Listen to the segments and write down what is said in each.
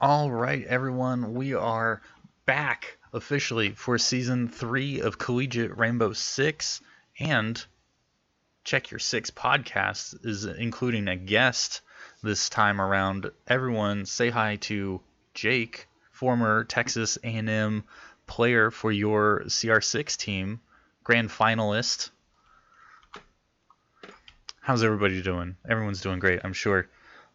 All right, everyone, we are back officially for season three of Collegiate Rainbow Six, and Check Your Six podcast is including a guest this time around. Everyone, say hi to Jake, former Texas A&M player for your CR6 team, grand finalist. How's everybody doing? Everyone's doing great, I'm sure.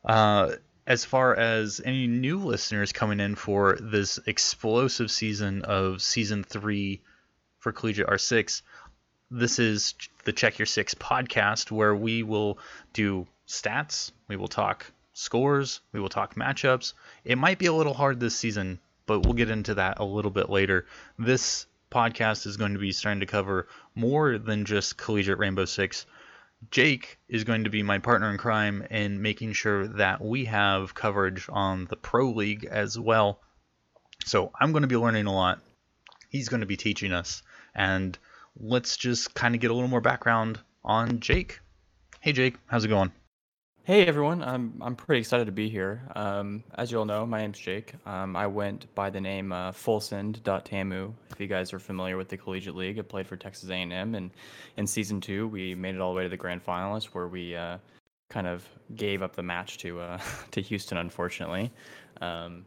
Uh, as far as any new listeners coming in for this explosive season of season three for Collegiate R6, this is the Check Your Six podcast where we will do stats, we will talk scores, we will talk matchups. It might be a little hard this season, but we'll get into that a little bit later. This podcast is going to be starting to cover more than just Collegiate Rainbow Six. Jake is going to be my partner in crime in making sure that we have coverage on the Pro League as well. So I'm going to be learning a lot. He's going to be teaching us. And let's just kind of get a little more background on Jake. Hey, Jake, how's it going? Hey everyone, I'm I'm pretty excited to be here. Um, as you all know, my name's Jake. Um, I went by the name uh, Fullsend.tamu. If you guys are familiar with the Collegiate League, I played for Texas A&M, and in season two, we made it all the way to the grand finals, where we uh, kind of gave up the match to uh, to Houston, unfortunately. Um,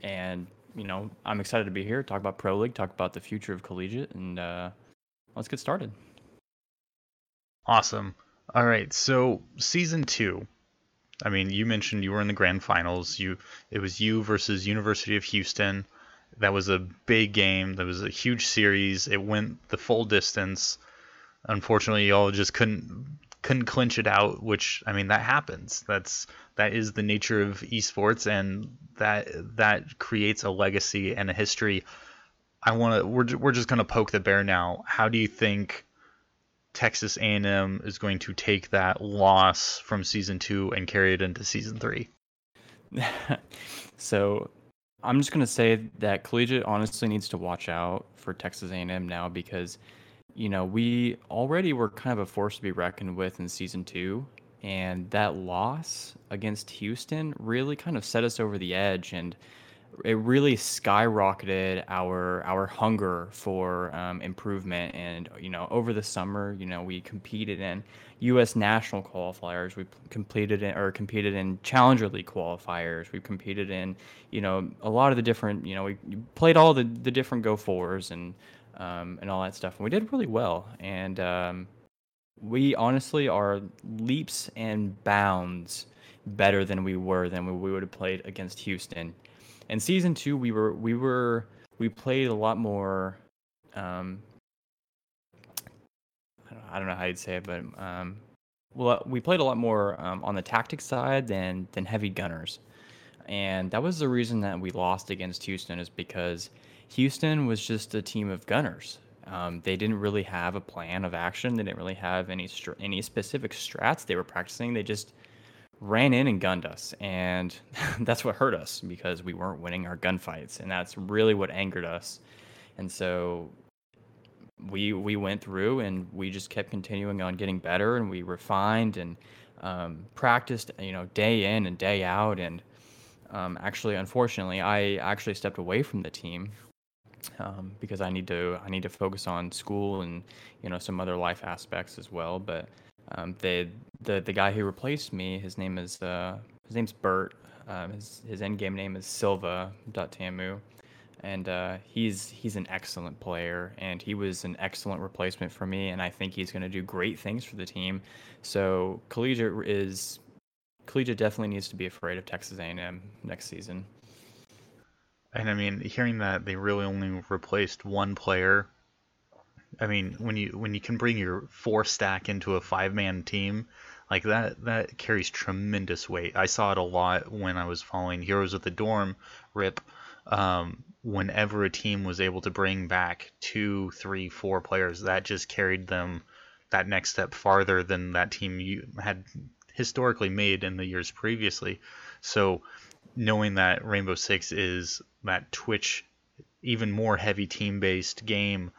and you know, I'm excited to be here, talk about Pro League, talk about the future of Collegiate, and uh, let's get started. Awesome. All right, so season two I mean, you mentioned you were in the grand finals. You it was you versus University of Houston. That was a big game. That was a huge series. It went the full distance. Unfortunately, y'all just couldn't couldn't clinch it out, which I mean that happens. That's that is the nature of esports and that that creates a legacy and a history. I want to we're we're just to poke the bear now. How do you think Texas A&M is going to take that loss from season two and carry it into season three? so I'm just gonna say that collegiate honestly needs to watch out for Texas A&M now because you know we already were kind of a force to be reckoned with in season two, and that loss against Houston really kind of set us over the edge and it really skyrocketed our our hunger for um, improvement. And you know, over the summer, you know, we competed in U.S. national qualifiers. We competed in or competed in Challenger League qualifiers. We competed in you know a lot of the different you know we played all the the different Go4s and um, and all that stuff. And we did really well. And um, we honestly are leaps and bounds better than we were than we would have played against Houston in season two we were we were we played a lot more um I don't know how you'd say it, but um, well, we played a lot more um, on the tactics side than than heavy gunners, and that was the reason that we lost against Houston is because Houston was just a team of gunners. Um, they didn't really have a plan of action. They didn't really have any any specific strats they were practicing. They just ran in and gunned us. And that's what hurt us because we weren't winning our gunfights. And that's really what angered us. And so we we went through and we just kept continuing on getting better and we refined and um, practiced you know day in and day out and um, actually unfortunately I actually stepped away from the team um, because I need to I need to focus on school and you know some other life aspects as well but um, the the the guy who replaced me, his name is uh, his name's Bert. Um, his his end game name is Silva Tamu, and uh, he's he's an excellent player, and he was an excellent replacement for me, and I think he's going to do great things for the team. So collegiate is collegiate definitely needs to be afraid of Texas A&M next season. And I mean, hearing that they really only replaced one player I mean, when you when you can bring your four stack into a five man team, like that that carries tremendous weight. I saw it a lot when I was following Heroes of the Dorm, Rip. Um, whenever a team was able to bring back two, three, four players, that just carried them that next step farther than that team you had historically made in the years previously. So knowing that Rainbow Six is that Twitch even more heavy team based game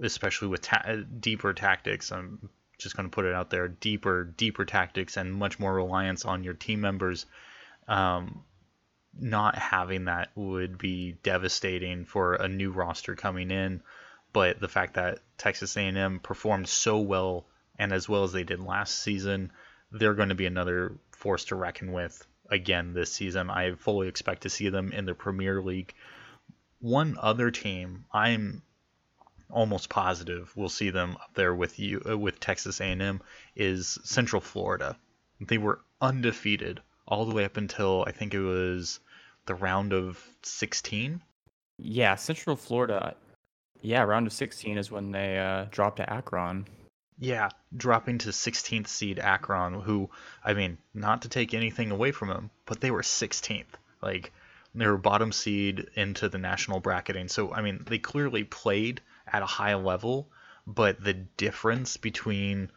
especially with ta- deeper tactics. I'm just going to put it out there: deeper, deeper tactics, and much more reliance on your team members. Um, not having that would be devastating for a new roster coming in. But the fact that Texas A&M performed so well and as well as they did last season, they're going to be another force to reckon with again this season. I fully expect to see them in the Premier League. One other team I'm almost positive we'll see them up there with you uh, with Texas A&M is Central Florida. They were undefeated all the way up until I think it was the round of 16. Yeah, Central Florida. Yeah, round of 16 is when they uh, dropped to Akron. Yeah, dropping to 16th seed Akron, who, I mean, not to take anything away from them, but they were 16th. Like, they were bottom seed into the national bracketing. So, I mean, they clearly played at a high level, but the difference between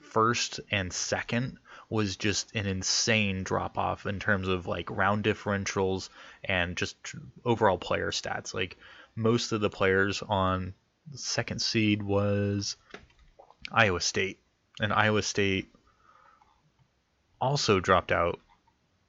first and second was just an insane drop off in terms of like round differentials and just overall player stats. Like most of the players on second seed was Iowa State, and Iowa State also dropped out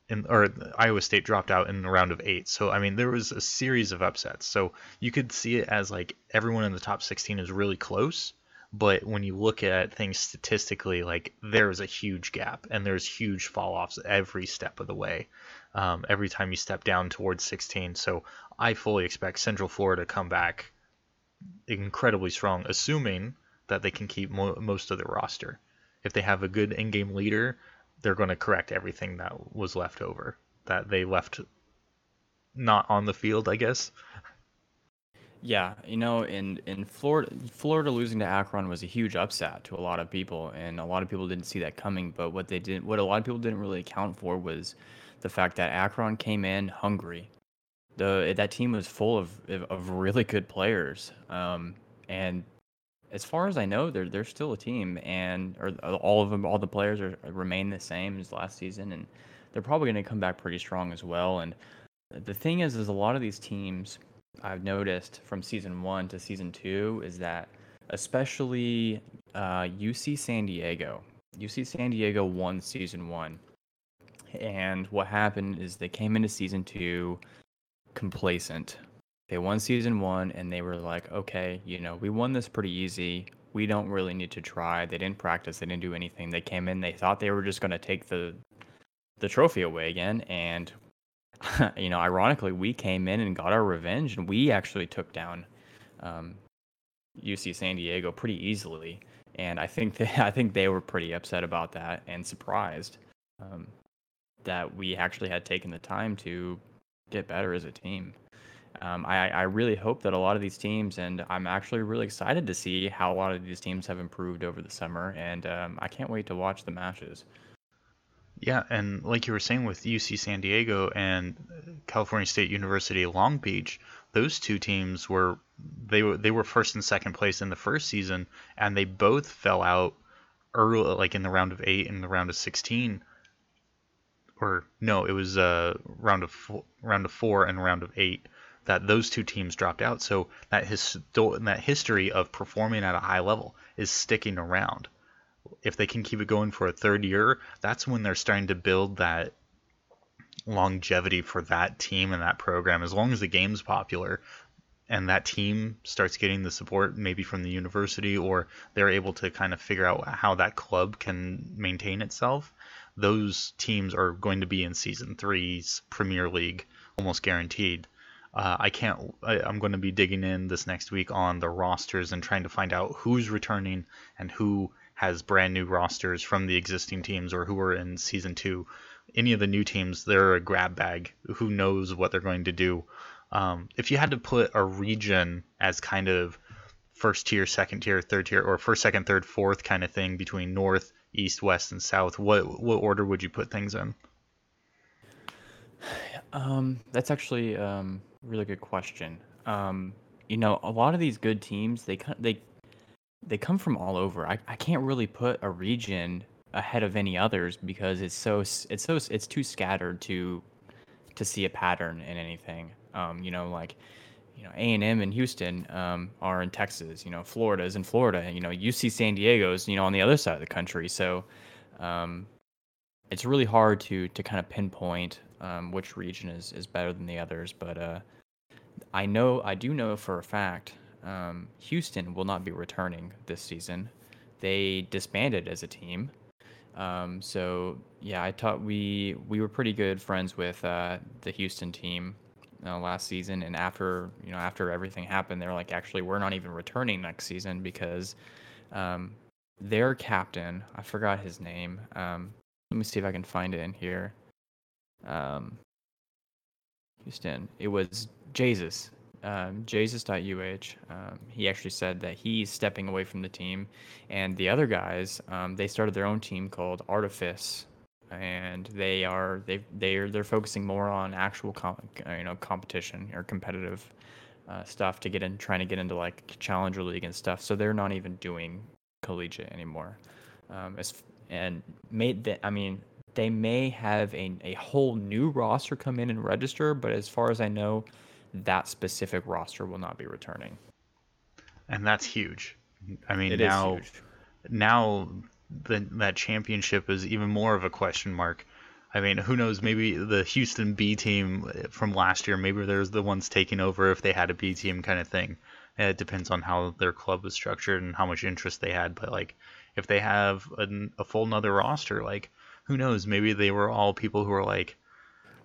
in, or Iowa State dropped out in the round of eight. So I mean, there was a series of upsets. So you could see it as like everyone in the top 16 is really close, but when you look at things statistically, like there's a huge gap and there's huge fall offs every step of the way. Um, every time you step down towards 16. So I fully expect Central Florida to come back incredibly strong, assuming that they can keep mo- most of their roster. If they have a good in-game leader, they're going to correct everything that was left over that they left not on the field, I guess. Yeah, you know, in in Florida, Florida losing to Akron was a huge upset to a lot of people, and a lot of people didn't see that coming. But what they didn't, what a lot of people didn't really account for was the fact that Akron came in hungry. The that team was full of of really good players, um, and as far as I know, they're they're still a team, and or all of them, all the players are remain the same as last season, and they're probably going to come back pretty strong as well. And the thing is, is a lot of these teams I've noticed from season one to season two is that, especially uh, UC San Diego, UC San Diego won season one, and what happened is they came into season two complacent they won season one and they were like, okay, you know, we won this pretty easy. We don't really need to try. They didn't practice. They didn't do anything. They came in. They thought they were just going to take the the trophy away again. And you know, ironically, we came in and got our revenge, and we actually took down um, UC San Diego pretty easily. And I think they, I think they were pretty upset about that and surprised um, that we actually had taken the time to get better as a team um, I, I really hope that a lot of these teams, and I'm actually really excited to see how a lot of these teams have improved over the summer, and um, I can't wait to watch the matches. Yeah, and like you were saying with UC San Diego and California State University Long Beach, those two teams were they were they were first and second place in the first season, and they both fell out early, like in the round of eight and the round of sixteen. Or no, it was a uh, round of four, round of four and round of eight that those two teams dropped out. So that that history of performing at a high level is sticking around. If they can keep it going for a third year, that's when they're starting to build that longevity for that team and that program. As long as the game's popular and that team starts getting the support maybe from the university or they're able to kind of figure out how that club can maintain itself, those teams are going to be in season three's Premier League almost guaranteed. Uh, I can't. I, I'm going to be digging in this next week on the rosters and trying to find out who's returning and who has brand new rosters from the existing teams or who are in season two. Any of the new teams, they're a grab bag. Who knows what they're going to do? Um, if you had to put a region as kind of first tier, second tier, third tier, or first, second, third, fourth kind of thing between north, east, west, and south, what what order would you put things in? Um, that's actually um, really good question. Um, you know, a lot of these good teams, they they they come from all over. I, I can't really put a region ahead of any others because it's so it's so it's too scattered to to see a pattern in anything. Um, you know, like you know, A and M and Houston um, are in Texas. You know, Florida is in Florida. You know, UC San Diego's you know on the other side of the country. So, um, it's really hard to to kind of pinpoint um, which region is is better than the others. But uh, I know I do know for a fact um, Houston will not be returning this season. They disbanded as a team. Um, so yeah, I thought we we were pretty good friends with uh, the Houston team uh, last season, and after you know after everything happened, they're like, actually, we're not even returning next season because um, their captain, I forgot his name. Um, let me see if I can find it in here. Um, Houston, it was Jesus um, Jesus.uh, um, he actually said that he's stepping away from the team, and the other guys, um, they started their own team called Artifice, and they are they they are they're focusing more on actual com- you know competition or competitive uh, stuff to get in, trying to get into like Challenger League and stuff. So they're not even doing collegiate anymore. Um, as, and made that I mean they may have a, a whole new roster come in and register, but as far as I know, that specific roster will not be returning. And that's huge. I mean, it now, now the, that championship is even more of a question mark. I mean, who knows? Maybe the Houston B team from last year, maybe there's the ones taking over if they had a B team kind of thing. It depends on how their club was structured and how much interest they had. But like, if they have a, a full another roster, like, who knows? Maybe they were all people who were like,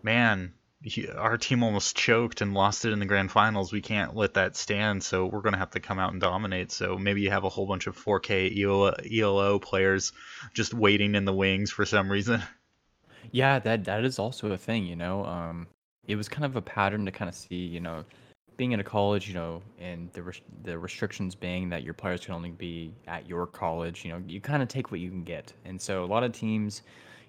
man, he, our team almost choked and lost it in the grand finals. We can't let that stand, so we're going to have to come out and dominate. So maybe you have a whole bunch of 4K ELO, ELO players just waiting in the wings for some reason. Yeah, that that is also a thing, you know. Um, it was kind of a pattern to kind of see, you know, being in a college, you know, and the the restrictions being that your players can only be at your college, you know, you kind of take what you can get, and so a lot of teams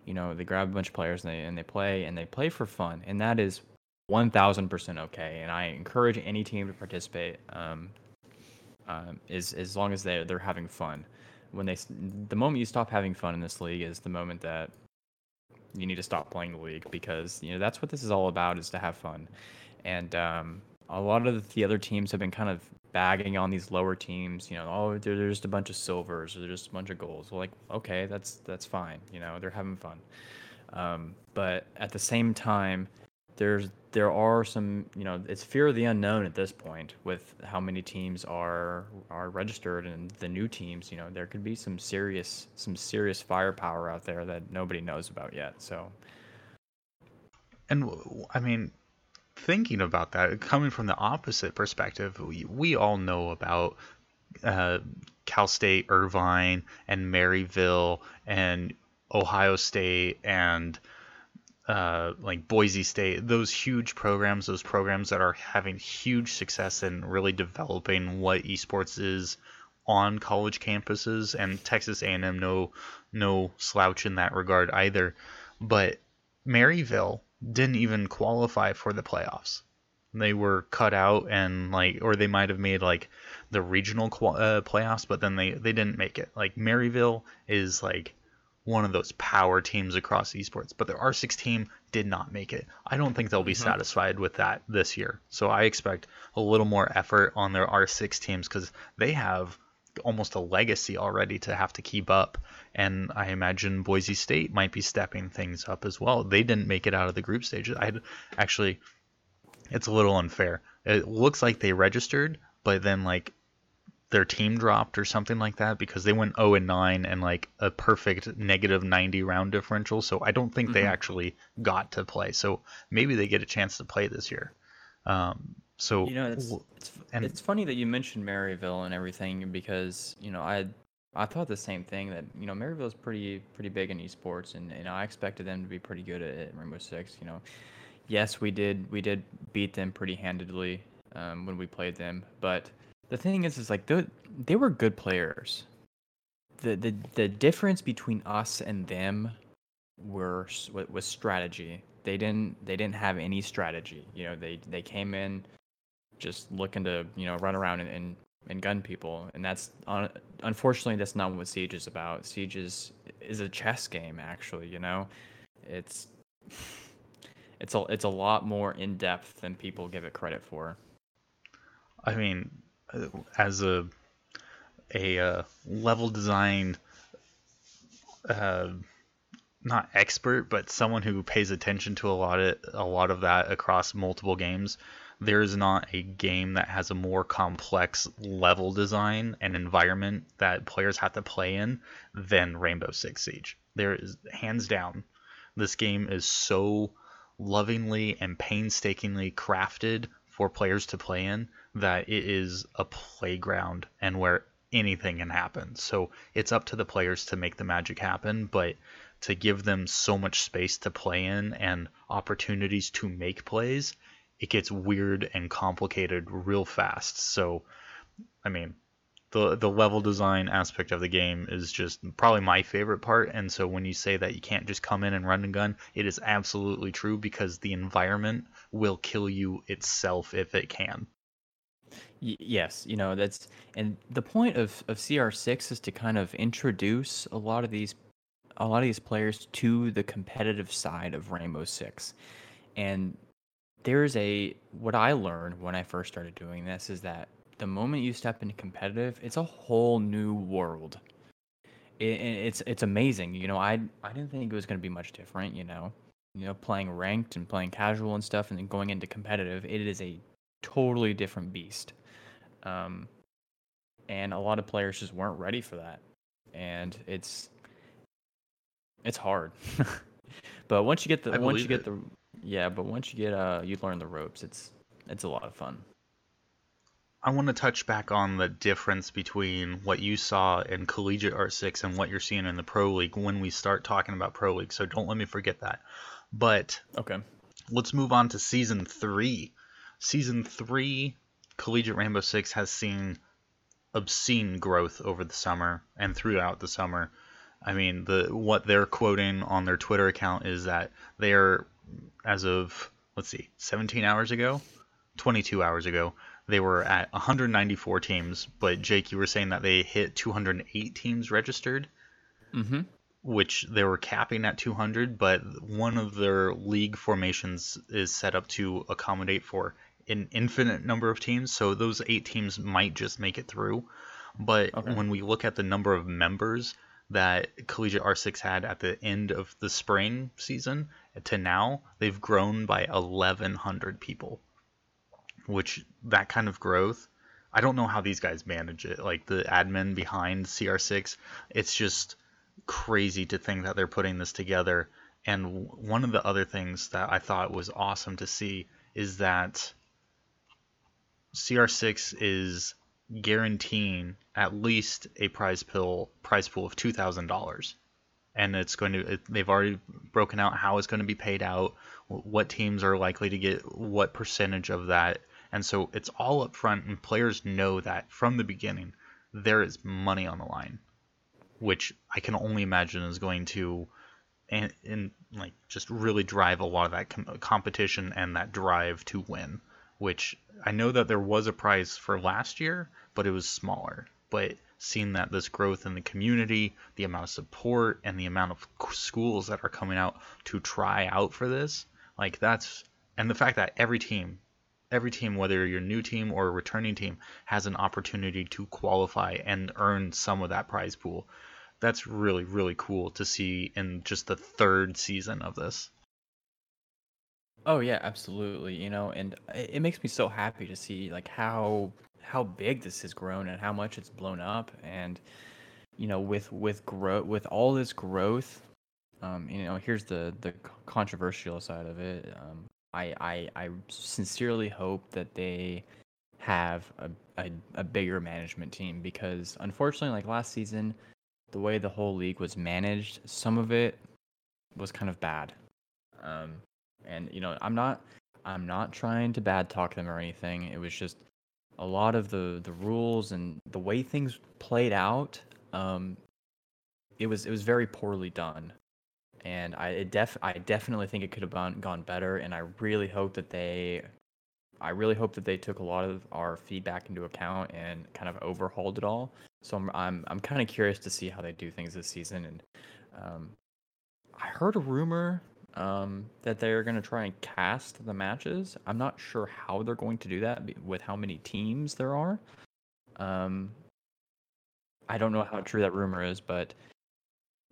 you know, they grab a bunch of players and they and they play and they play for fun, and that is one thousand percent okay. And I encourage any team to participate, um, um, is as long as they they're having fun. When they the moment you stop having fun in this league is the moment that you need to stop playing the league because you know that's what this is all about is to have fun, and um, a lot of the other teams have been kind of bagging on these lower teams. You know, oh, they're, they're just a bunch of silvers or they're just a bunch of golds. Well, like, okay, that's that's fine. You know, they're having fun. Um, but at the same time, there's there are some you know it's fear of the unknown at this point with how many teams are are registered and the new teams you know there could be some serious some serious firepower out there that nobody knows about yet so and i mean thinking about that, coming from the opposite perspective, we, we all know about uh, Cal State, Irvine, and Maryville, and Ohio State, and uh, like Boise State, those huge programs, those programs that are having huge success in really developing what esports is on college campuses, and Texas A&M no no slouch in that regard either. But Maryville didn't even qualify for the playoffs. They were cut out and like, or they might have made like the regional uh, playoffs, but then they they didn't make it. Like Maryville is like one of those power teams across esports, but their R6 team did not make it. I don't think they'll be mm-hmm. satisfied with that this year. So I expect a little more effort on their R6 teams because they have almost a legacy already to have to keep up. And I imagine Boise State might be stepping things up as well. They didn't make it out of the group stage. I actually, it's a little unfair. It looks like they registered, but then like their team dropped or something like that because they went 0 and 9 and like a perfect negative 90 round differential. So I don't think mm-hmm. they actually got to play. So maybe they get a chance to play this year. Um, so you know, it's it's, and, it's funny that you mentioned Maryville and everything because you know I I thought the same thing that you know Maryville is pretty pretty big in esports and you know I expected them to be pretty good at, at Rainbow Six. You know, yes we did we did beat them pretty handedly um, when we played them, but the thing is is like they they were good players. The the the difference between us and them were was strategy. They didn't they didn't have any strategy. You know, they they came in just looking to you know run around and, and, and gun people. And that's un- unfortunately that's not what siege is about. Siege is is a chess game actually you know? It's it's a it's a lot more in depth than people give it credit for. I mean as a a uh, level design uh, not expert, but someone who pays attention to a lot of a lot of that across multiple games, there is not a game that has a more complex level design and environment that players have to play in than Rainbow Six Siege. There is hands down, this game is so lovingly and painstakingly crafted for players to play in that it is a playground and where anything can happen. So it's up to the players to make the magic happen, but to give them so much space to play in and opportunities to make plays, it gets weird and complicated real fast. So, I mean, the the level design aspect of the game is just probably my favorite part. And so when you say that you can't just come in and run and gun, it is absolutely true because the environment will kill you itself if it can. Yes, you know that's and the point of of CR6 is to kind of introduce a lot of these a lot of these players to the competitive side of Rainbow Six, and there's a what I learned when I first started doing this is that the moment you step into competitive, it's a whole new world. It, it's it's amazing. You know, I I didn't think it was going to be much different. You know, you know, playing ranked and playing casual and stuff, and then going into competitive, it is a totally different beast. Um, and a lot of players just weren't ready for that, and it's it's hard. but once you get the once you get the yeah, but once you get uh you learn the ropes, it's it's a lot of fun. I want to touch back on the difference between what you saw in collegiate R6 and what you're seeing in the Pro League when we start talking about Pro League. So don't let me forget that. But Okay. let's move on to season three. Season three, Collegiate Rainbow Six has seen obscene growth over the summer and throughout the summer. I mean, the what they're quoting on their Twitter account is that they are, as of let's see, 17 hours ago, 22 hours ago, they were at 194 teams. But Jake, you were saying that they hit 208 teams registered Mm-hmm. which they were capping at 200, but one of their league formations is set up to accommodate for an infinite number of teams. So those eight teams might just make it through. But Okay. when we look at the number of members that Collegiate R6 had at the end of the spring season to now, they've grown by 1,100 people, which that kind of growth. I don't know how these guys manage it. Like the admin behind CR6, it's just crazy to think that they're putting this together. And one of the other things that I thought was awesome to see is that CR6 is guaranteeing at least a prize pool prize pool of two thousand dollars, and it's going to it, they've already broken out how it's going to be paid out, what teams are likely to get what percentage of that, and so it's all up front, and players know that from the beginning there is money on the line which I can only imagine is going to and, and like just really drive a lot of that com- competition and that drive to win. Which I know that there was a prize for last year, but it was smaller. But seeing that this growth in the community, the amount of support, and the amount of schools that are coming out to try out for this, like that's and the fact that every team every team, whether you're a new team or a returning team, has an opportunity to qualify and earn some of that prize pool. That's really, really cool to see in just the third season of this. Oh yeah, absolutely. You know, and it makes me so happy to see like how how big this has grown and how much it's blown up. And you know, with with growth, with all this growth, um, you know, here's the the controversial side of it. Um, I I I sincerely hope that they have a, a a bigger management team because unfortunately, like last season, the way the whole league was managed, some of it was kind of bad. Um, and you know, I'm not I'm not trying to bad talk them or anything. It was just a lot of the the rules and the way things played out. Um, it was it was very poorly done, and I def I definitely think it could have gone gone better. And I really hope that they, I really hope that they took a lot of our feedback into account and kind of overhauled it all. So I'm I'm I'm kind of curious to see how they do things this season. And um, I heard a rumor um, that they're going to try and cast the matches. I'm not sure how they're going to do that with how many teams there are. Um, I don't know how true that rumor is, but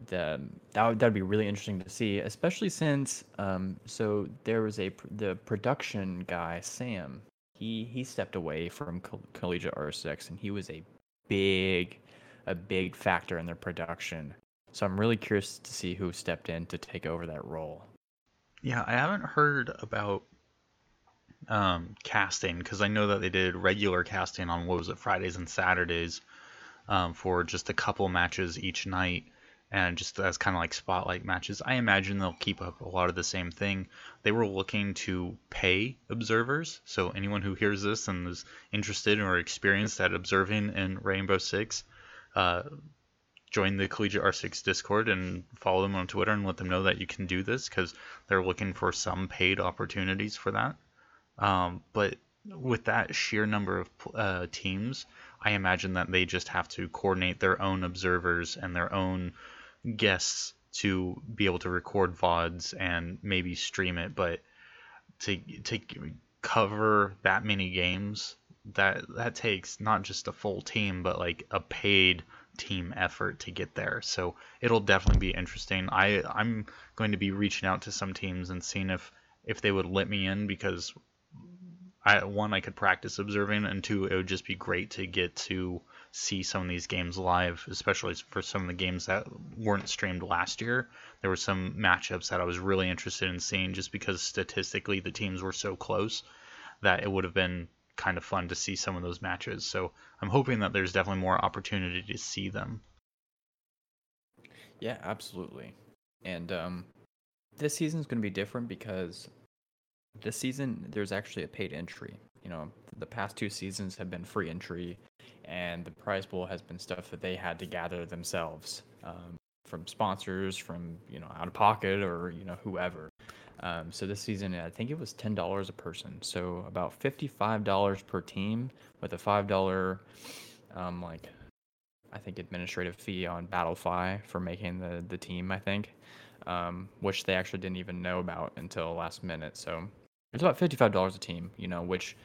the that would that'd be really interesting to see, especially since um so there was a the production guy Sam he he stepped away from Collegiate R6 and he was a big a big factor in their production. So I'm really curious to see who stepped in to take over that role. Yeah, I haven't heard about um, casting because I know that they did regular casting on what was it Fridays and Saturdays um, for just a couple matches each night and just as kind of like spotlight matches. I imagine they'll keep up a lot of the same thing. They were looking to pay observers, so anyone who hears this and is interested or experienced at observing in Rainbow Six, uh, join the Collegiate R6 Discord and follow them on Twitter and let them know that you can do this because they're looking for some paid opportunities for that. Um, but with that sheer number of uh, teams, I imagine that they just have to coordinate their own observers and their own guests to be able to record VODs and maybe stream it, but to to cover that many games, that that takes not just a full team, but like a paid team effort to get there. So it'll definitely be interesting. I I'm going to be reaching out to some teams and seeing if if they would let me in because I one I could practice observing and two it would just be great to get to see some of these games live, especially for some of the games that weren't streamed last year. There were some matchups that I was really interested in seeing just because statistically the teams were so close that it would have been kind of fun to see some of those matches. So I'm hoping that there's definitely more opportunity to see them. Yeah, absolutely. And um, this season is going to be different because this season there's actually a paid entry. You know, the past two seasons have been free entry and the prize pool has been stuff that they had to gather themselves um, from sponsors, from you know out of pocket or you know whoever. Um, so this season, I think it was ten dollars a person, so about fifty-five dollars per team, with a five dollar, um, like, I think administrative fee on Battlefy for making the the team. I think, um, which they actually didn't even know about until last minute. So it's about fifty-five dollars a team, you know, which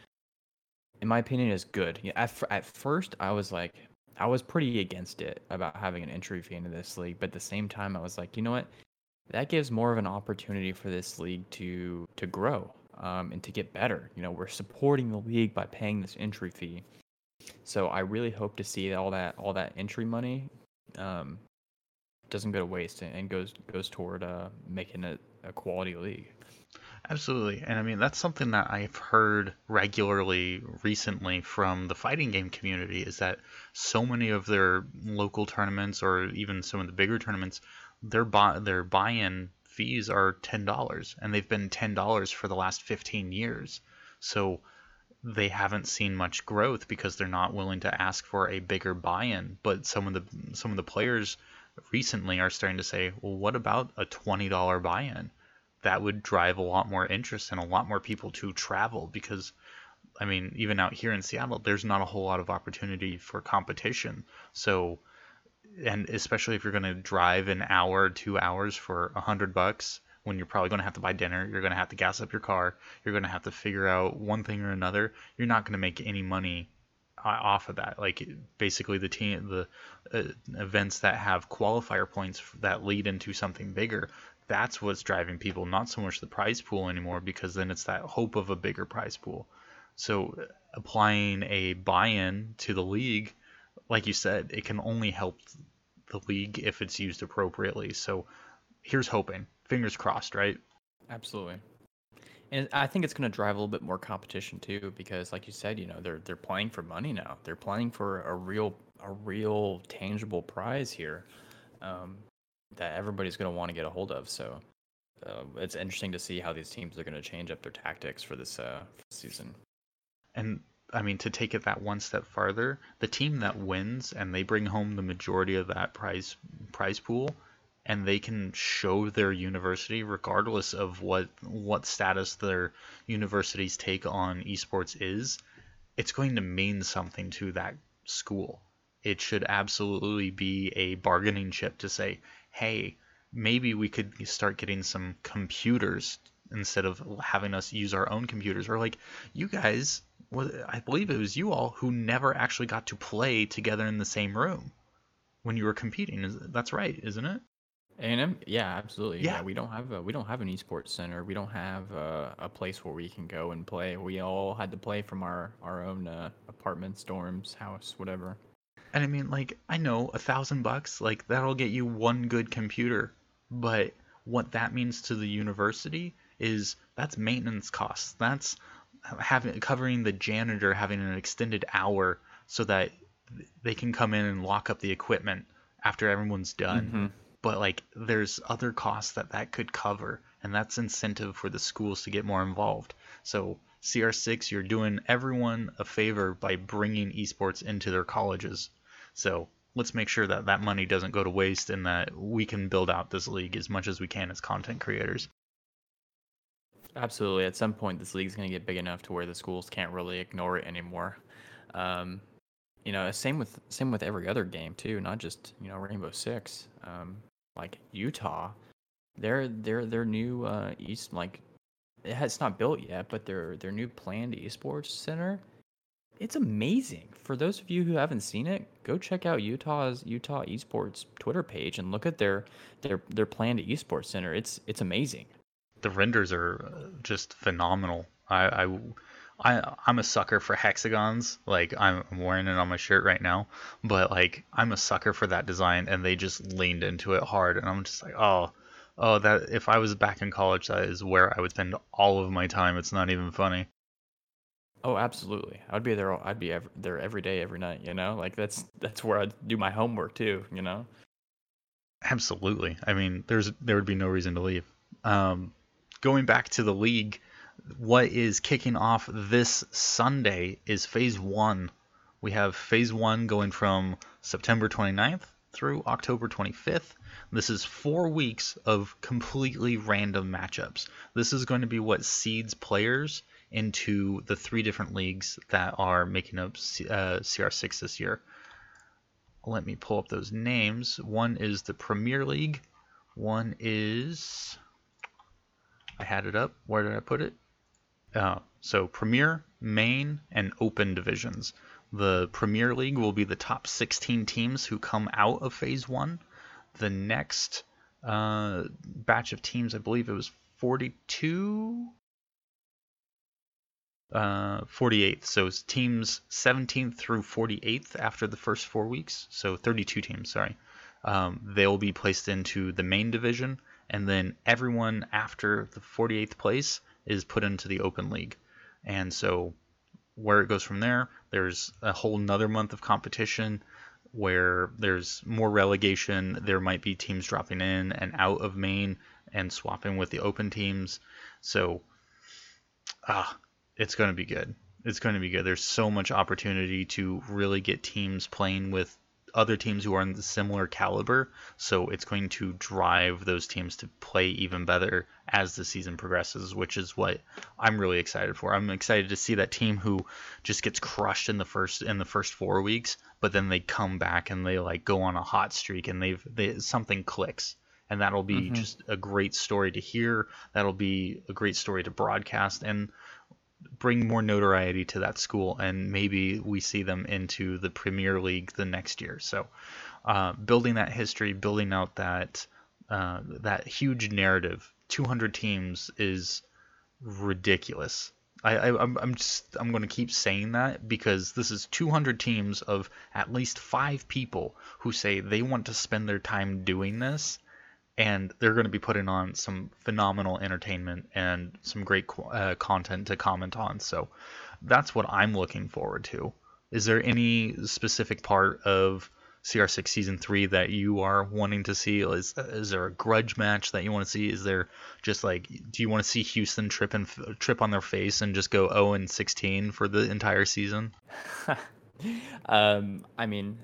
in my opinion, is good. At, at first, I was like, I was pretty against it about having an entry fee into this league, but at the same time, I was like, you know what? That gives more of an opportunity for this league to to grow um, and to get better. You know, we're supporting the league by paying this entry fee, so I really hope to see all that all that entry money um, doesn't go to waste and goes goes toward uh, making it a quality league. Absolutely. And I mean, that's something that I've heard regularly recently from the fighting game community is that so many of their local tournaments or even some of the bigger tournaments, their buy their buy-in fees are $10 and they've been $10 for the last 15 years. So they haven't seen much growth because they're not willing to ask for a bigger buy-in, but some of the some of the players recently are starting to say, "Well, what about a $20 buy-in?" that would drive a lot more interest and a lot more people to travel because I mean, even out here in Seattle, there's not a whole lot of opportunity for competition. So, and especially if you're going to drive an hour, two hours for a hundred bucks, when you're probably going to have to buy dinner, you're going to have to gas up your car, you're going to have to figure out one thing or another. You're not going to make any money off of that. Like basically, the team, the uh, events that have qualifier points that lead into something bigger, that's what's driving people, not so much the prize pool anymore, because then it's that hope of a bigger prize pool. So applying a buy-in to the league, like you said, it can only help the league if it's used appropriately. So here's hoping. Fingers crossed, right? Absolutely. And I think it's going to drive a little bit more competition too, because like you said, you know, they're they're playing for money now. They're playing for a real a real tangible prize here. Um, that everybody's going to want to get a hold of. So uh, it's interesting to see how these teams are going to change up their tactics for this uh, season. And I mean, to take it that one step farther, the team that wins and they bring home the majority of that prize prize pool, and they can show their university, regardless of what what status their university's take on esports is, it's going to mean something to that school. It should absolutely be a bargaining chip to say, hey, maybe we could start getting some computers instead of having us use our own computers. Or like you guys, I believe it was you all who never actually got to play together in the same room when you were competing. That's right, isn't it? A&M, yeah, absolutely. Yeah. Yeah. we don't have a we don't have an esports center. We don't have a, a place where we can go and play. We all had to play from our our own uh, apartments, dorms, house, whatever. And I mean, like, I know a thousand bucks, like, that'll get you one good computer. But what that means to the university is that's maintenance costs. That's having covering the janitor having an extended hour so that they can come in and lock up the equipment after everyone's done. hmm But like, there's other costs that that could cover, and that's incentive for the schools to get more involved. So CR6, you're doing everyone a favor by bringing esports into their colleges. So let's make sure that that money doesn't go to waste and that we can build out this league as much as we can as content creators. Absolutely. At some point, this league's going to get big enough to where the schools can't really ignore it anymore. Um, you know, same with same with every other game too, not just you know Rainbow Six. Um, like Utah, their their their new uh, east like it has it's not built yet, but their their new planned esports center. It's amazing. For those of you who haven't seen it, go check out Utah's Utah Esports Twitter page and look at their their their planned esports center. It's it's amazing. The renders are just phenomenal. I, I, I, I'm a sucker for hexagons. Like I'm I'm wearing it on my shirt right now, but like I'm a sucker for that design, and they just leaned into it hard, and I'm just like, oh, oh, that if I was back in college, that is where I would spend all of my time. It's not even funny. Oh, absolutely. I'd be there. all- I'd be ev- there every day, every night. You know, like that's that's where I'd do my homework too. You know. Absolutely. I mean, there's there would be no reason to leave. Um, going back to the league, what is kicking off this Sunday is Phase One. We have Phase One going from September 29th through October 25th. This is four weeks of completely random matchups. This is going to be what seeds players into the three different leagues that are making up uh, CR6 this year. Let me pull up those names. One is the Premier League. One is. I had it up. Where did I put it? Uh, so Premier, Main, and Open divisions. The Premier League will be the top 16 teams who come out of Phase 1. The next uh, batch of teams, I believe it was 42 uh, 48th. So it's teams 17th through 48th after the first four weeks. So 32 teams, sorry. Um, they'll be placed into the main division, and then everyone after the 48th place is put into the open league. And so where it goes from there, there's a whole nother month of competition where there's more relegation. There might be teams dropping in and out of main and swapping with the open teams. So, ah, it's going to be good. It's going to be good. There's so much opportunity to really get teams playing with other teams who are in the similar caliber. So it's going to drive those teams to play even better as the season progresses, which is what I'm really excited for. I'm excited to see that team who just gets crushed in the first in the first four weeks, but then they come back and they like go on a hot streak and they've they, something clicks. And that'll be hmm just a great story to hear. That'll be a great story to broadcast. And bring more notoriety to that school, and maybe we see them into the Premier League the next year. So, uh, building that history, building out that uh, that huge narrative, 200 teams is ridiculous. I, I I'm I'm just I'm going to keep saying that because this is 200 teams of at least five people who say they want to spend their time doing this and they're going to be putting on some phenomenal entertainment and some great uh, content to comment on. So that's what I'm looking forward to. Is there any specific part of CR6 season three that you are wanting to see? Is is there a grudge match that you want to see? Is there just like do you want to see Houston trip and trip on their face and just go 0 and 16 for the entire season? um, I mean,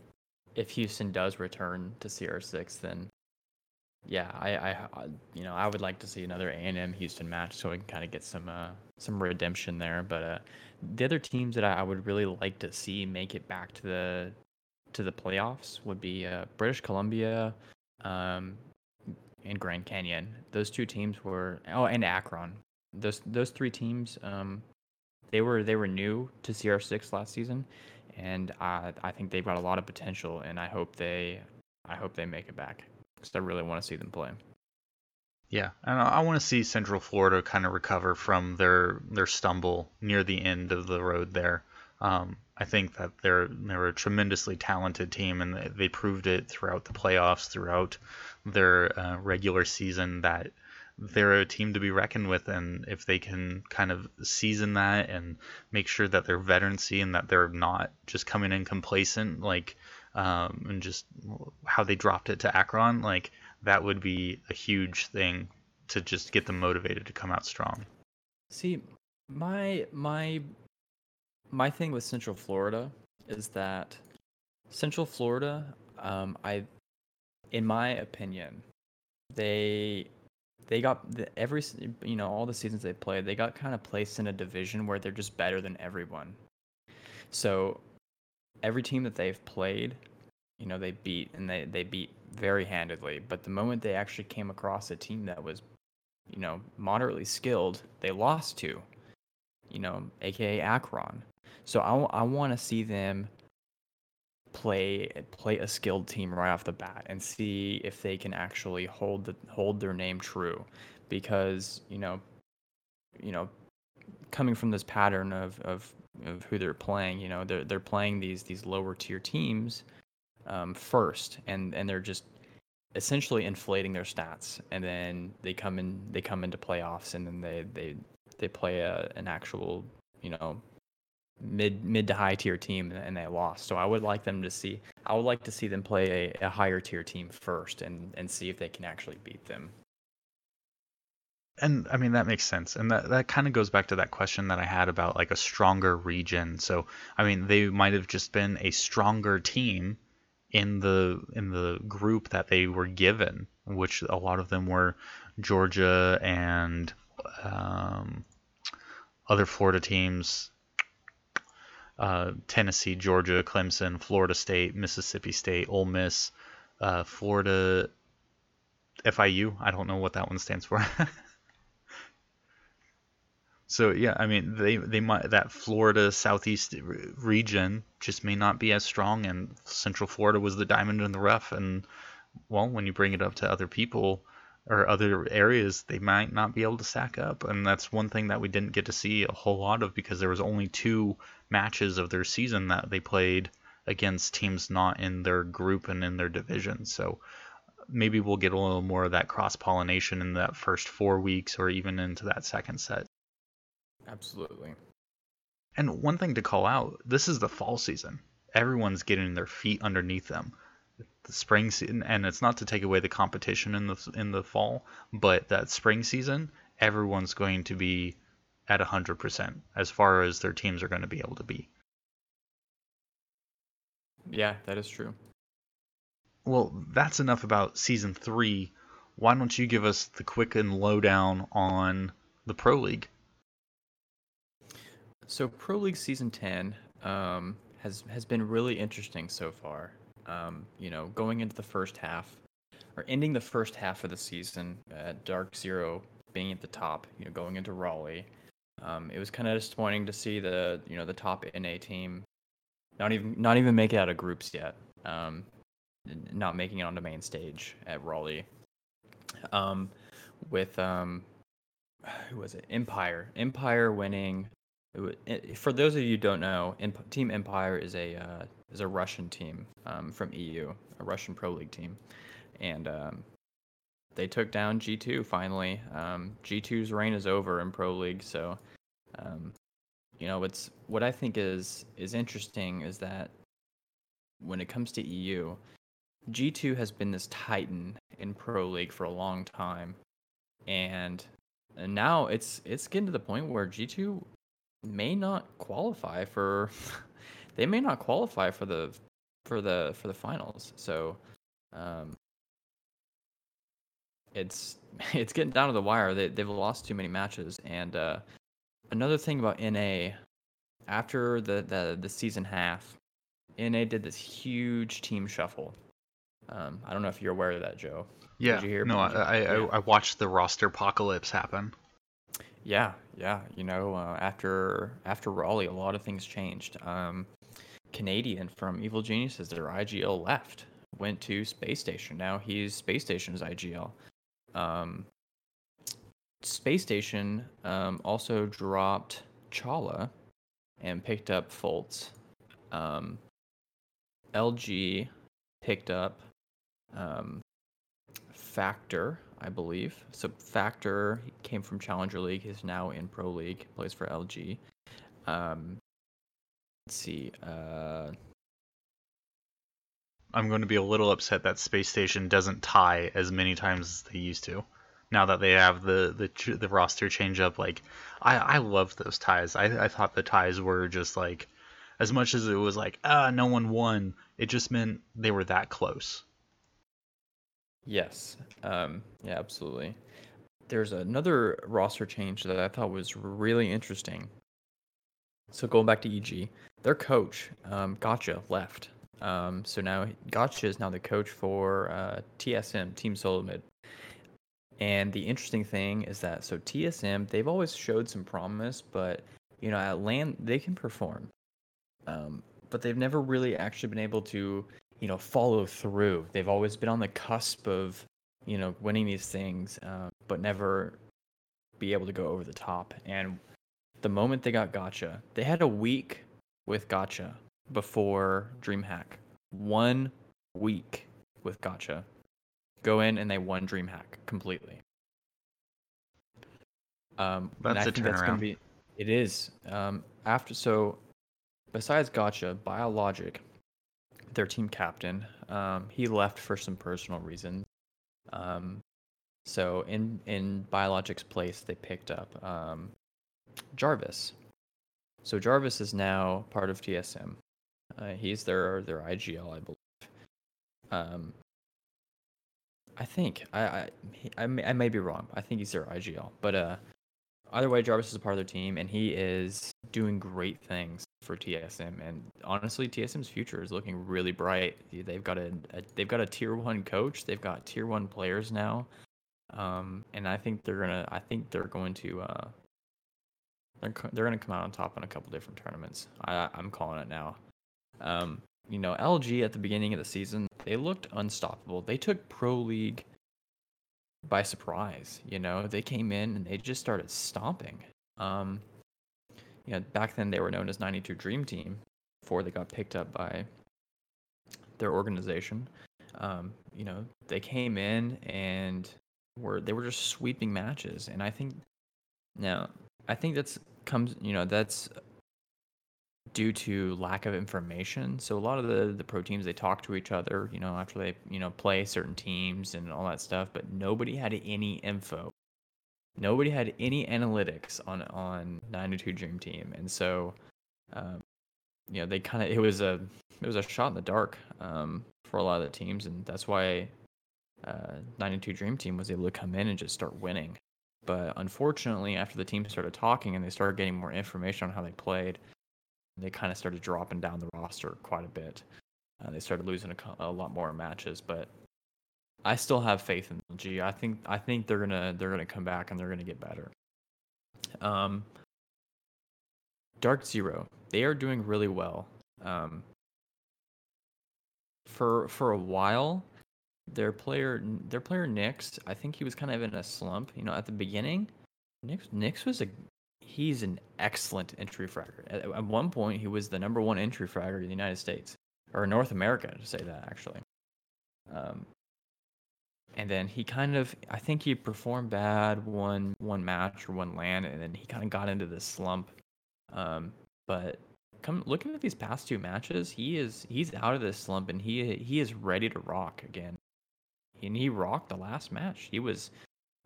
if Houston does return to CR6, then yeah, I, I, you know, I would like to see another A&M Houston match so we can kind of get some, uh, some redemption there. But uh, the other teams that I, I would really like to see make it back to the, to the playoffs would be uh, British Columbia, um, and Grand Canyon. Those two teams were, oh, and Akron. Those those three teams, um, they were they were new to CR6 last season, and I I think they've got a lot of potential, and I hope they I hope they make it back. Because I really want to see them play. Yeah, and I, want to see Central Florida kind of recover from their their stumble near the end of the road there. Um, I think that they're they're a tremendously talented team, and they, proved it throughout the playoffs, throughout their uh, regular season that they're a team to be reckoned with. And if they can kind of season that and make sure that they're veterancy and that they're not just coming in complacent, like um, and just how they dropped it to Akron, like that would be a huge thing to just get them motivated to come out strong. See, my my my thing with Central Florida is that Central Florida, um, I, in my opinion, they they got every you know all the seasons they played, they got kind of placed in a division where they're just better than everyone. So every team that they've played, you know, they beat and they they beat very handedly. But the moment they actually came across a team that was, you know, moderately skilled, they lost to, you know, aka Akron. So I, I want to see them play play a skilled team right off the bat and see if they can actually hold the, hold their name true because you know you know coming from this pattern of, of, of who they're playing you know they're, they're playing these these lower tier teams um, first and and they're just essentially inflating their stats and then they come in they come into playoffs and then they they they play a, an actual you know mid mid to high tier team and they lost. So I would like them to see I would like to see them play a, a higher tier team first and and see if they can actually beat them. And I mean that makes sense. And that that kind of goes back to that question that I had about like a stronger region. So I mean they might have just been a stronger team in the in the group that they were given, which a lot of them were Georgia and um, other Florida teams uh, Tennessee, Georgia, Clemson, Florida State, Mississippi State, Ole Miss, uh, Florida, FIU. I don't know what that one stands for. so yeah, I mean they they might that Florida Southeast region just may not be as strong, and Central Florida was the diamond in the rough, and well, when you bring it up to other people, or other areas they might not be able to stack up and that's one thing that we didn't get to see a whole lot of because there was only two matches of their season that they played against teams not in their group and in their division. So maybe we'll get a little more of that cross pollination in that first four weeks or even into that second set absolutely and one thing to call out this is the fall season everyone's getting their feet underneath them the spring season, and it's not to take away the competition in the in the fall, but that spring season, everyone's going to be at hundred percent as far as their teams are going to be able to be. Yeah, that is true. Well, that's enough about season three. Why don't you give us the quick and lowdown on the Pro League? So, Pro League season ten um, has has been really interesting so far. Um, you know, going into the first half or ending the first half of the season at Dark Zero being at the top, you know, going into Raleigh. Um, it was kind of disappointing to see the you know the top NA team not even not even make it out of groups yet. Um, not making it on the main stage at Raleigh. Um, with um, who was it? Empire. Empire winning. It, for those of you who don't know, Team Empire is a uh, is a Russian team um, from EU, a Russian Pro League team, and um, they took down G2 finally. Um, G2's reign is over in Pro League, so um, you know what's what I think is is interesting is that when it comes to EU, G2 has been this titan in Pro League for a long time, and and now it's it's getting to the point where G2 may not qualify for they may not qualify for the for the for the finals. So um, it's it's getting down to the wire. They they've lost too many matches. And uh, another thing about NA, after the, the the season half, NA did this huge team shuffle. Um, I don't know if you're aware of that, Joe. Yeah. Did you hear? No, I I, yeah. I watched the roster apocalypse happen. Yeah, yeah. You know, uh, after after Raleigh, a lot of things changed. Um, Canadian from Evil Geniuses, their IGL left. went to Space Station. Now he's Space Station's IGL. Um, Space Station um, also dropped Chala and picked up Fultz. Um, LG picked up um, Factor, I believe. So Factor came from Challenger League. He's now in Pro League. Plays for LG. Um, let's see. Uh, I'm going to be a little upset that Space Station doesn't tie as many times as they used to. Now that they have the the, the roster change up, like I I love those ties. I I thought the ties were just like as much as it was like ah no one won. It just meant they were that close. Yes. Um, yeah, absolutely. There's another roster change that I thought was really interesting. So going back to EG, their coach, um, Gotcha, left. Um, so now Gotcha is now the coach for uh, TSM, Team Solo Mid. And the interesting thing is that so TSM, they've always showed some promise, but you know at land they can perform, um, but they've never really actually been able to you know follow through. They've always been on the cusp of you know winning these things, uh, but never be able to go over the top. And the moment they got Gotcha, they had a week with Gotcha before DreamHack. One week with Gotcha. Go in and they won DreamHack completely. Um, That's a think that's gonna turnaround. be. It is. Um, after so, besides Gotcha, Biologic, their team captain, um, he left for some personal reasons. Um, so in in Biologic's place, they picked up um, Jarvis. So Jarvis is now part of TSM. Uh, he's their their IGL, I believe. Um, I think I I, I may, I may be wrong. I think he's their IGL, but uh, either way, Jarvis is a part of their team, and he is doing great things for TSM. And honestly, TSM's future is looking really bright. They've got a, a they've got a tier one coach. They've got tier one players now, um, and I think they're gonna I think they're going to uh, they're they're gonna come out on top in a couple different tournaments. I I'm calling it now. Um, you know, LG at the beginning of the season, they looked unstoppable. They took Pro League by surprise. You know, they came in and they just started stomping. Um, you know, back then they were known as 92 Dream Team before they got picked up by their organization. Um, you know, they came in and were they were just sweeping matches, and I think now I think that's comes you know that's due to lack of information. So a lot of the the pro teams they talk to each other, you know, after they you know play certain teams and all that stuff, but nobody had any info. Nobody had any analytics on on 92 Dream Team, and so um, you know they kind of it was a it was a shot in the dark um, for a lot of the teams, and that's why uh, 92 Dream Team was able to come in and just start winning. But unfortunately, after the team started talking and they started getting more information on how they played, they kind of started dropping down the roster quite a bit. Uh, they started losing a, a lot more matches, but I still have faith in LG. I think I think they're gonna they're gonna come back and they're gonna get better. Um, Dark Zero, they are doing really well. Um, for for a while, their player their player Nix, I think he was kind of in a slump. You know, at the beginning, Nix Nix was a he's an excellent entry fragger. At, at one point, he was the number one entry fragger in the United States or North America to say that actually. Um, and then he kind of, I think he performed bad one one match or one land, and then he kind of got into this slump. Um, but come looking at these past two matches, he is he's out of this slump and he he is ready to rock again. And he rocked the last match. He was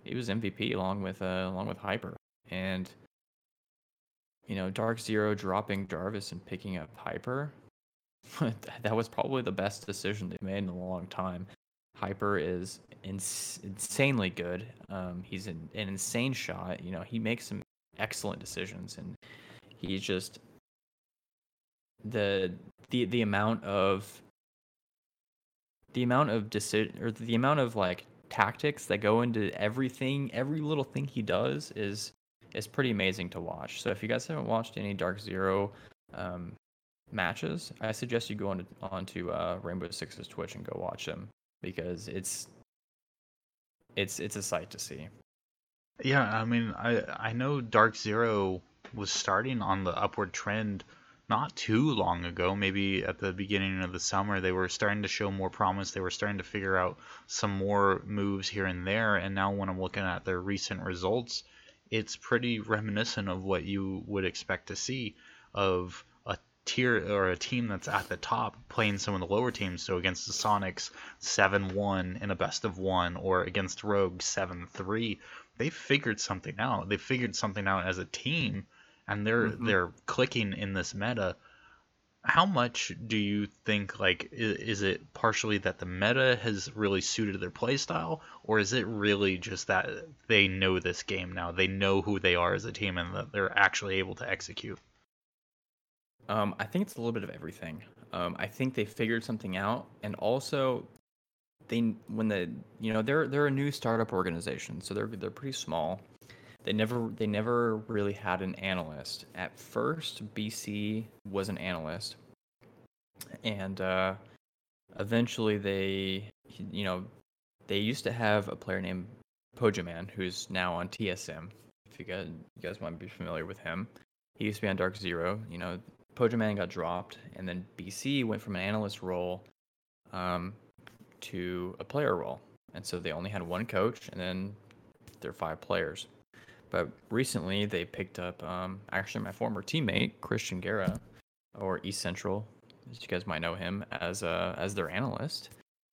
he was MVP along with uh, along with Hyper and you know Dark Zero dropping Jarvis and picking up Hyper. that was probably the best decision they've made in a long time. Hyper is ins- insanely good. Um, he's an, an insane shot. You know, he makes some excellent decisions, and he's just the the the amount of the amount of decision or the amount of like tactics that go into everything, every little thing he does is is pretty amazing to watch. So if you guys haven't watched any Dark Zero um, matches, I suggest you go on to, onto uh, Rainbow Six's Twitch and go watch them because it's it's it's a sight to see. Yeah, I mean, I I know Dark Zero was starting on the upward trend not too long ago, maybe at the beginning of the summer, they were starting to show more promise. They were starting to figure out some more moves here and there. And now, when I'm looking at their recent results, it's pretty reminiscent of what you would expect to see of a tier or a team that's at the top playing some of the lower teams. So against the Soniqs 7 1 in a best of one, or against Rogue 7 3, they figured something out. They figured something out as a team and they're mm-hmm. they're clicking in this meta how much do you think like is, it partially that the meta has really suited their playstyle or is it really just that they know this game now? They know who they are as a team and that they're actually able to execute. Um, i think it's a little bit of everything. Um, i think they figured something out and also they when the you know they're they're a new startup organization so they're they're pretty small they never they never really had an analyst. At first, BC was an analyst, and uh, eventually they you know they used to have a player named Pojoman who's now on TSM. If you guys you guys might be familiar with him, he used to be on Dark Zero. You know, Pojoman got dropped, and then BC went from an analyst role um, to a player role, and so they only had one coach, and then there are five players. But recently they picked up um, actually my former teammate Christian Guerra, or East Central, as you guys might know him as uh, as their analyst,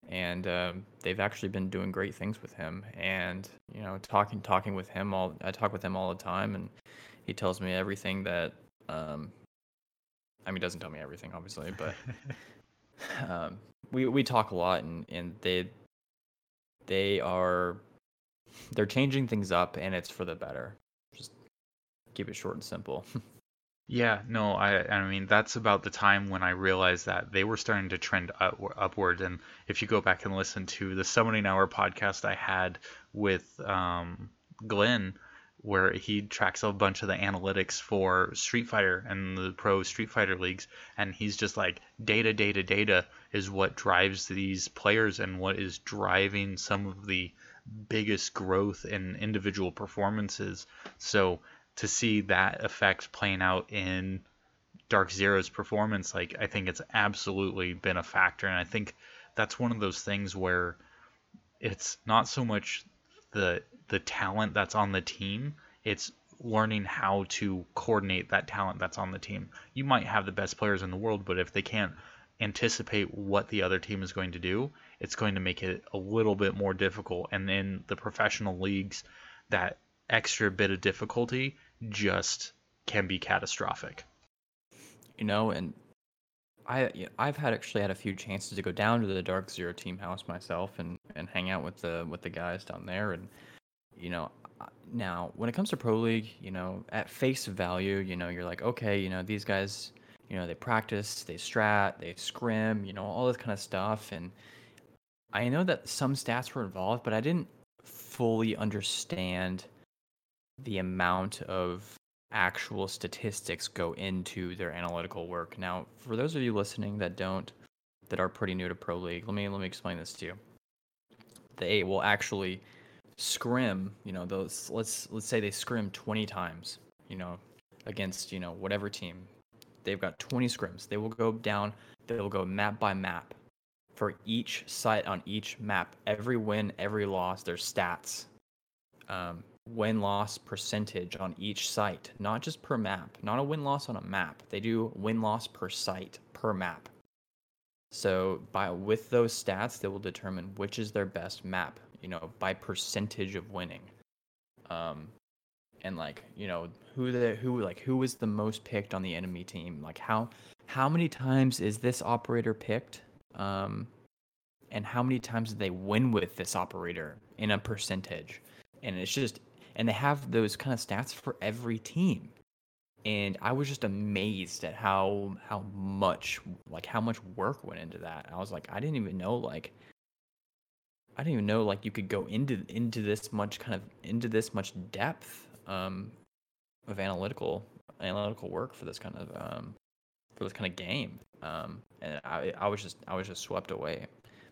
and uh, they've actually been doing great things with him. And you know, talking talking with him all I talk with him all the time, and he tells me everything that. Um, I mean, he doesn't tell me everything, obviously, but um, we we talk a lot, and and they they are they're changing things up and it's for the better. Just keep it short and simple. yeah, no, I I mean that's about the time when I realized that they were starting to trend up, upward. And if you go back and listen to the Summoning Hour podcast I had with um, Glenn, where he tracks a bunch of the analytics for Street Fighter and the pro Street Fighter leagues, and he's just like data, data, data is what drives these players and what is driving some of the biggest growth in individual performances. So to see that effect playing out in Dark Zero's performance, like I think it's absolutely been a factor, and I think that's one of those things where it's not so much the the talent that's on the team, it's learning how to coordinate that talent that's on the team. You might have the best players in the world, but if they can't anticipate what the other team is going to do, it's going to make it a little bit more difficult. And in the professional leagues, that extra bit of difficulty just can be catastrophic. You know, and I I've had actually had a few chances to go down to the Dark Zero team house myself and and hang out with the with the guys down there and you know now when it comes to pro league you know at face value you know you're like okay you know these guys you know they practice they strat they scrim you know all this kind of stuff and I know that some stats were involved, but I didn't fully understand the amount of actual statistics go into their analytical work. Now, for those of you listening that don't that are pretty new to Pro League, let me let me explain this to you. They will actually scrim, you know, those let's let's say they scrim 20 times, you know, against, you know, whatever team. They've got 20 scrims. They will go down, they will go map by map for each site on each map. Every win, every loss, there's stats. Um, win loss percentage on each site, not just per map, not a win loss on a map. They do win loss per site per map. So by with those stats, they will determine which is their best map. You know, by percentage of winning. Um, and like you know who the who like who was the most picked on the enemy team? Like how how many times is this operator picked? Um, and how many times did they win with this operator in a percentage? And it's just and they have those kind of stats for every team. And i was just amazed at how how much like how much work went into that. I was like i didn't even know like i didn't even know like you could go into into this much kind of into this much depth um of analytical analytical work for this kind of um for this kind of game. Um, and I I was just I was just swept away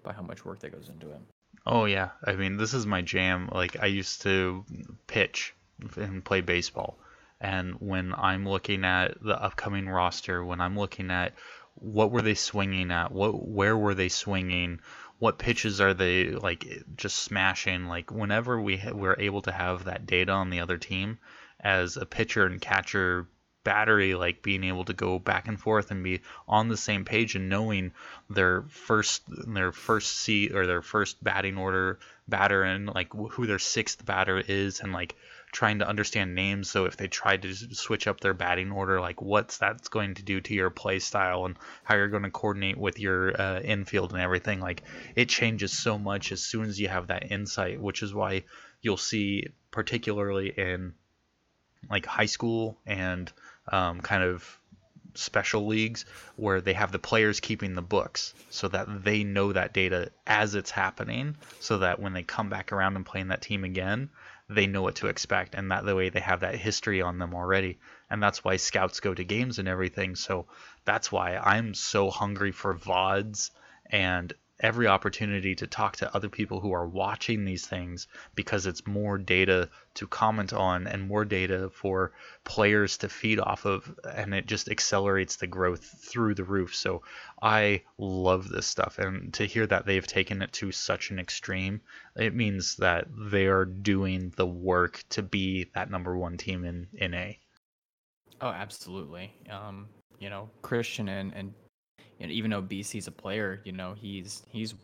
by how much work that goes into it. Oh yeah, I mean this is my jam. Like I used to pitch and play baseball, and when I'm looking at the upcoming roster, when I'm looking at what were they swinging at, what where were they swinging, what pitches are they like just smashing, like whenever we ha- we're able to have that data on the other team as a pitcher and catcher battery like being able to go back and forth and be on the same page and knowing their first their first seat or their first batting order batter and like who their sixth batter is and like trying to understand names. So if they try to switch up their batting order like what's that's going to do to your play style and how you're going to coordinate with your uh, infield and everything? Like it changes so much as soon as you have that insight which is why you'll see particularly in like high school and um, kind of special leagues where they have the players keeping the books so that they know that data as it's happening so that when they come back around and play in that team again they know what to expect and that the way they have that history on them already. And that's why scouts go to games and everything. So that's why i'm so hungry for vods and every opportunity to talk to other people who are watching these things because it's more data to comment on and more data for players to feed off of and it just accelerates the growth through the roof. So i love this stuff and to hear that they've taken it to such an extreme it means that they are doing the work to be that number one team in in a. Oh absolutely. Um you know christian and and you know, even though BC's a player, you know, he's he's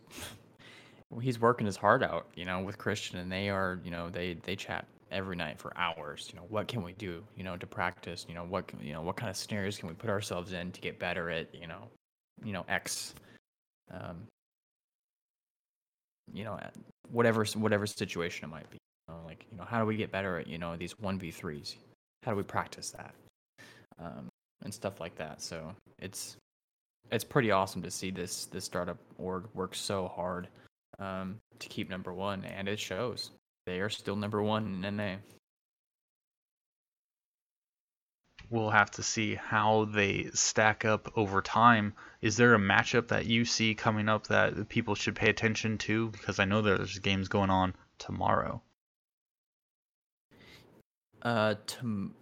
he's working his heart out, you know, with Christian, and they are, you know, they they chat every night for hours. You know, what can we do, you know, to practice? You know, what you know, what kind of scenarios can we put ourselves in to get better at, you know, you know, X, um, you know, whatever whatever situation it might be. You know, like, you know, how do we get better at, you know, these one v threes? How do we practice that? Um, and stuff like that. So it's it's pretty awesome to see this this startup org work so hard um, to keep number one, and it shows. They are still number one in NA. We'll have to see how they stack up over time. Is there a matchup that you see coming up that people should pay attention to? Because I know there's games going on tomorrow. Uh, tom-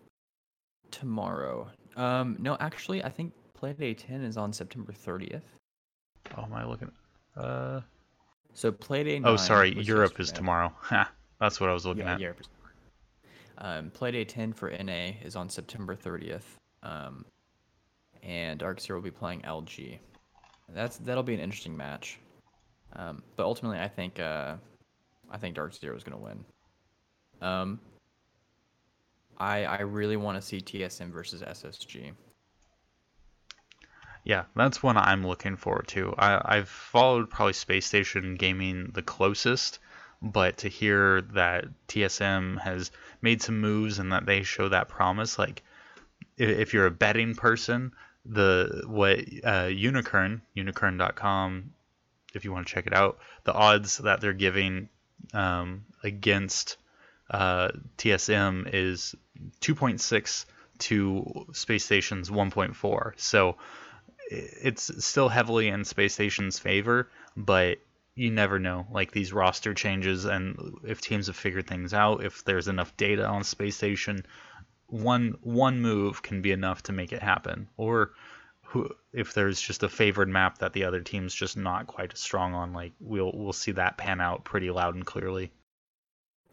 tomorrow. Um, no, actually, I think Playday 10 is on September 30th. Oh, am I looking? Uh. So Playday. Oh, sorry, Europe is tomorrow. That's what I was looking yeah, at. Europe is um, Playday 10 for NA is on September 30th, um, and Dark Zero will be playing LG. That's that'll be an interesting match, um, but ultimately, I think uh, I think Dark Zero is going to win. Um, I I really want to see TSM versus SSG. Yeah, that's one I'm looking forward to. I, I've followed probably Space Station Gaming the closest, but to hear that TSM has made some moves and that they show that promise, like if, you're a betting person, the what uh, Unikrn, unikrn.com, if you want to check it out, the odds that they're giving um, against uh, TSM is 2.6 to Space Station's 1.4. So it's still heavily in Space Station's favor, but you never know. Like these roster changes, and if teams have figured things out, if there's enough data on Space Station, one one move can be enough to make it happen. Or who, if there's just a favored map that the other team's just not quite as strong on, like we'll we'll see that pan out pretty loud and clearly.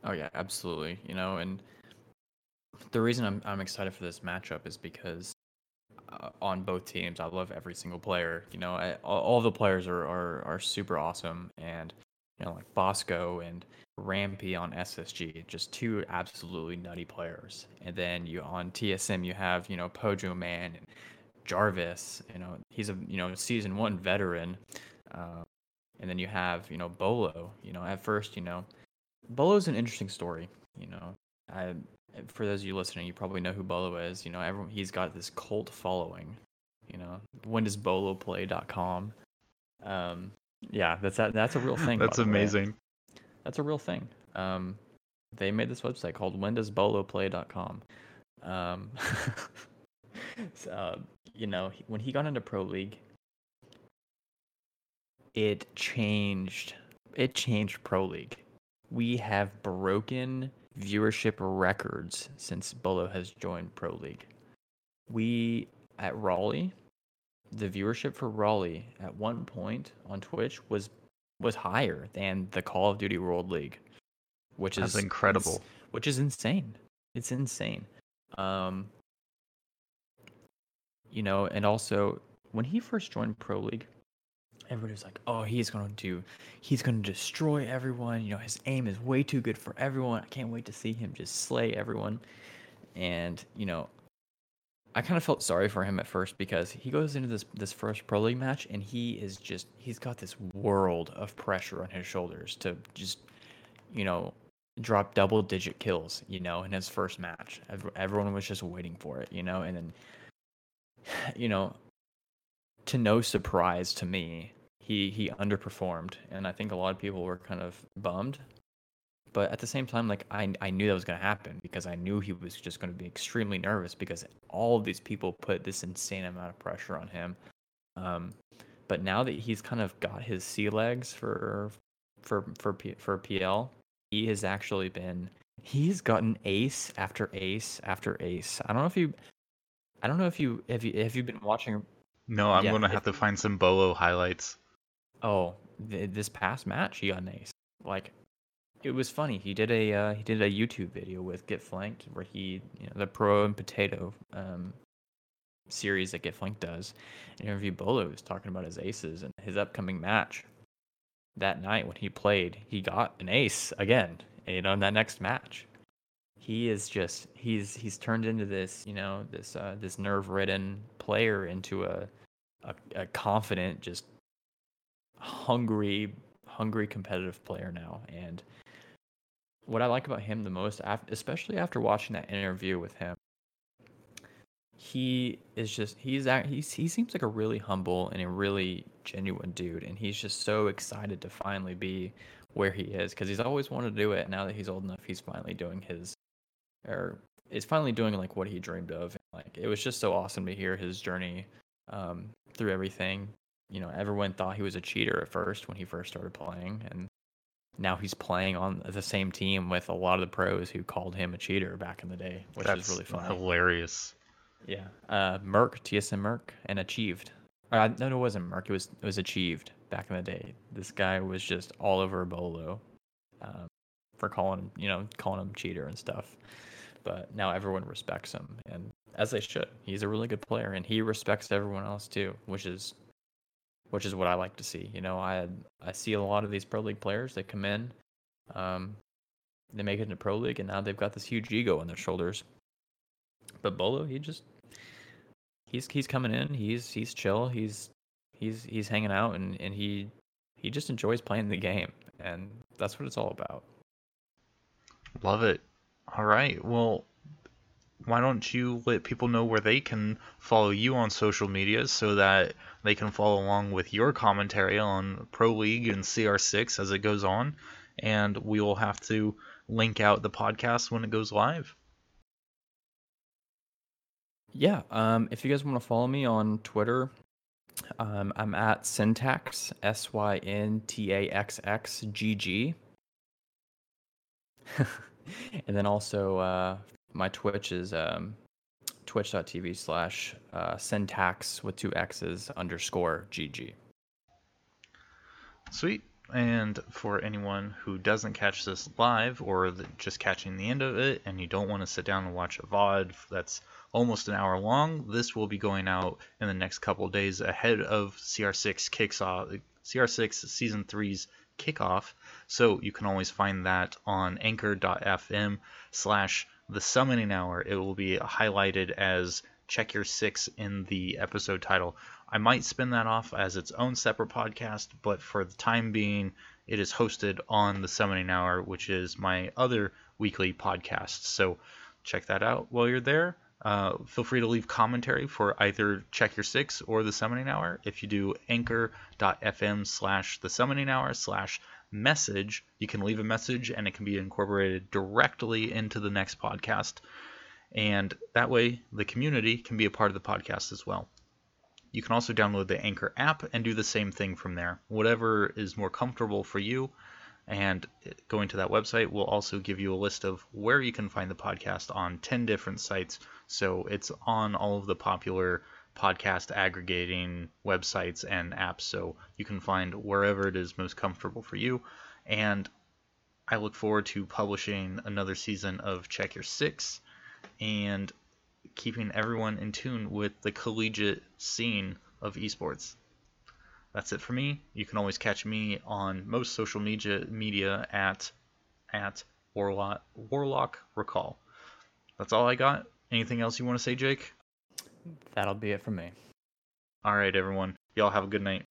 Oh yeah, absolutely. You know, and the reason I'm I'm excited for this matchup is because on both teams. I love every single player. You know, I, all, the players are, are are super awesome, and you know, like Bosco and Rampy on SSG, just two absolutely nutty players. And then you on TSM, you have you know Pojoman and Jarvis. You know, he's a you know season one veteran. Uh, and then you have you know Beaulo. You know, at first, you know, Beaulo's an interesting story. You know, I for those of you listening, you probably know who Beaulo is. You know, everyone he's got this cult following. You know, when does Beaulo play.com. Um, yeah, that's that, that's a real thing. that's amazing. That's a real thing. Um, they made this website called when does Beaulo play.com. Um, so, uh, you know, when he got into Pro League, it changed. It changed Pro League. We have broken viewership records since Beaulo has joined Pro League. We at Raleigh, the viewership for Raleigh at one point on Twitch was was higher than the Call of Duty World League, which That's is incredible. which is insane. It's insane. Um, you know, and also when he first joined Pro League, everybody was like, "Oh, he's to, do, he's to destroy everyone." You know, his aim is way too good for everyone. I can't wait to see him just slay everyone. And you know, I kind of felt sorry for him at first because he goes into this this first pro league match and he is just he's got this world of pressure on his shoulders to just you know drop double digit kills you know in his first match everyone was just waiting for it you know and then you know to no surprise to me he he underperformed and i think a lot of people were kind of bummed. But at the same time like i i knew that was going to happen because i knew he was just going to be extremely nervous because all of these people put this insane amount of pressure on him. Um but now that he's kind of got his sea legs for for for P, for pl he has actually been he's gotten ace after ace after ace. I don't know if you i don't know if you have you have you been watching No, I'm Yeah, gonna if have to find some Beaulo highlights. Oh, th- this past match he got an ace. Like, it was funny. He did a uh, he did a YouTube video with Get Flanked where he you know the Pro and Potato um series that Get Flanked does. And interview Beaulo was talking about his aces and his upcoming match. That night when he played, he got an ace again. You know, in that next match. He is just he's he's turned into this you know this uh, this nerve ridden player into a, a a confident just hungry, hungry competitive player now. And what I like about him the most, especially after watching that interview with him, he is just he's he's he seems like a really humble and a really genuine dude, and he's just so excited to finally be where he is because he's always wanted to do it. Now that he's old enough, he's finally doing his or is finally doing like what he dreamed of. And, Like it was just so awesome to hear his journey um, through everything you know, everyone thought he was a cheater at first when he first started playing, and now he's playing on the same team with a lot of the pros who called him a cheater back in the day, which That's is really funny. hilarious. Yeah, uh, Merc, TSM Merc, and Achieved. Uh, no, no, it wasn't Merc. It was it was Achieved back in the day. This guy was just all over Beaulo um, for calling him, you know, calling him cheater and stuff. But now everyone respects him, and as they should. He's a really good player, and he respects everyone else too, which is which is what I like to see. You know, I I see a lot of these pro league players. They come in, um, they make it into pro league, and now they've got this huge ego on their shoulders. But Beaulo, he just he's he's coming in. He's he's chill. He's he's he's hanging out, and and he he just enjoys playing the game, and that's what it's all about. Love it. All right. Well, why don't you let people know where they can follow you on social media so that they can follow along with your commentary on Pro League and CR6 as it goes on? And we will have to link out the podcast when it goes live. Yeah. Um, if you guys want to follow me on Twitter, um, I'm at syntax s y n t a x x g g. and then also uh, my Twitch is um, twitch.tv slash uh, syntax with two x's underscore gg. Sweet. And for anyone who doesn't catch this live or the, just catching the end of it and you don't want to sit down and watch a VOD that's almost an hour long, this will be going out in the next couple days ahead of CR6 kicks off CR6 season 3's kickoff. So you can always find that on anchor.fm slash the summoning hour. It will be highlighted as check your six in the episode title. I might spin that off as its own separate podcast, but for the time being, it is hosted on the Summoning Hour, which is my other weekly podcast. So check that out while you're there. Uh, feel free to leave commentary for either Check Your Six or the Summoning Hour. If you do anchor.fm slash the Summoning Hour slash message, you can leave a message and it can be incorporated directly into the next podcast. And that way, the community can be a part of the podcast as well. You can also download the Anchor app and do the same thing from there. Whatever is more comfortable for you. And going to that website will also give you a list of where you can find the podcast on 10 different sites. So it's on all of the popular podcast aggregating websites and apps. So you can find wherever it is most comfortable for you. And I look forward to publishing another season of Check Your Six and keeping everyone in tune with the collegiate scene of esports. That's it for me. You can always catch me on most social media media at at Warlock, Warlock Recall. That's all I got. Anything else you want to say, Jake? That'll be it for me. All right, everyone. Y'all have a good night.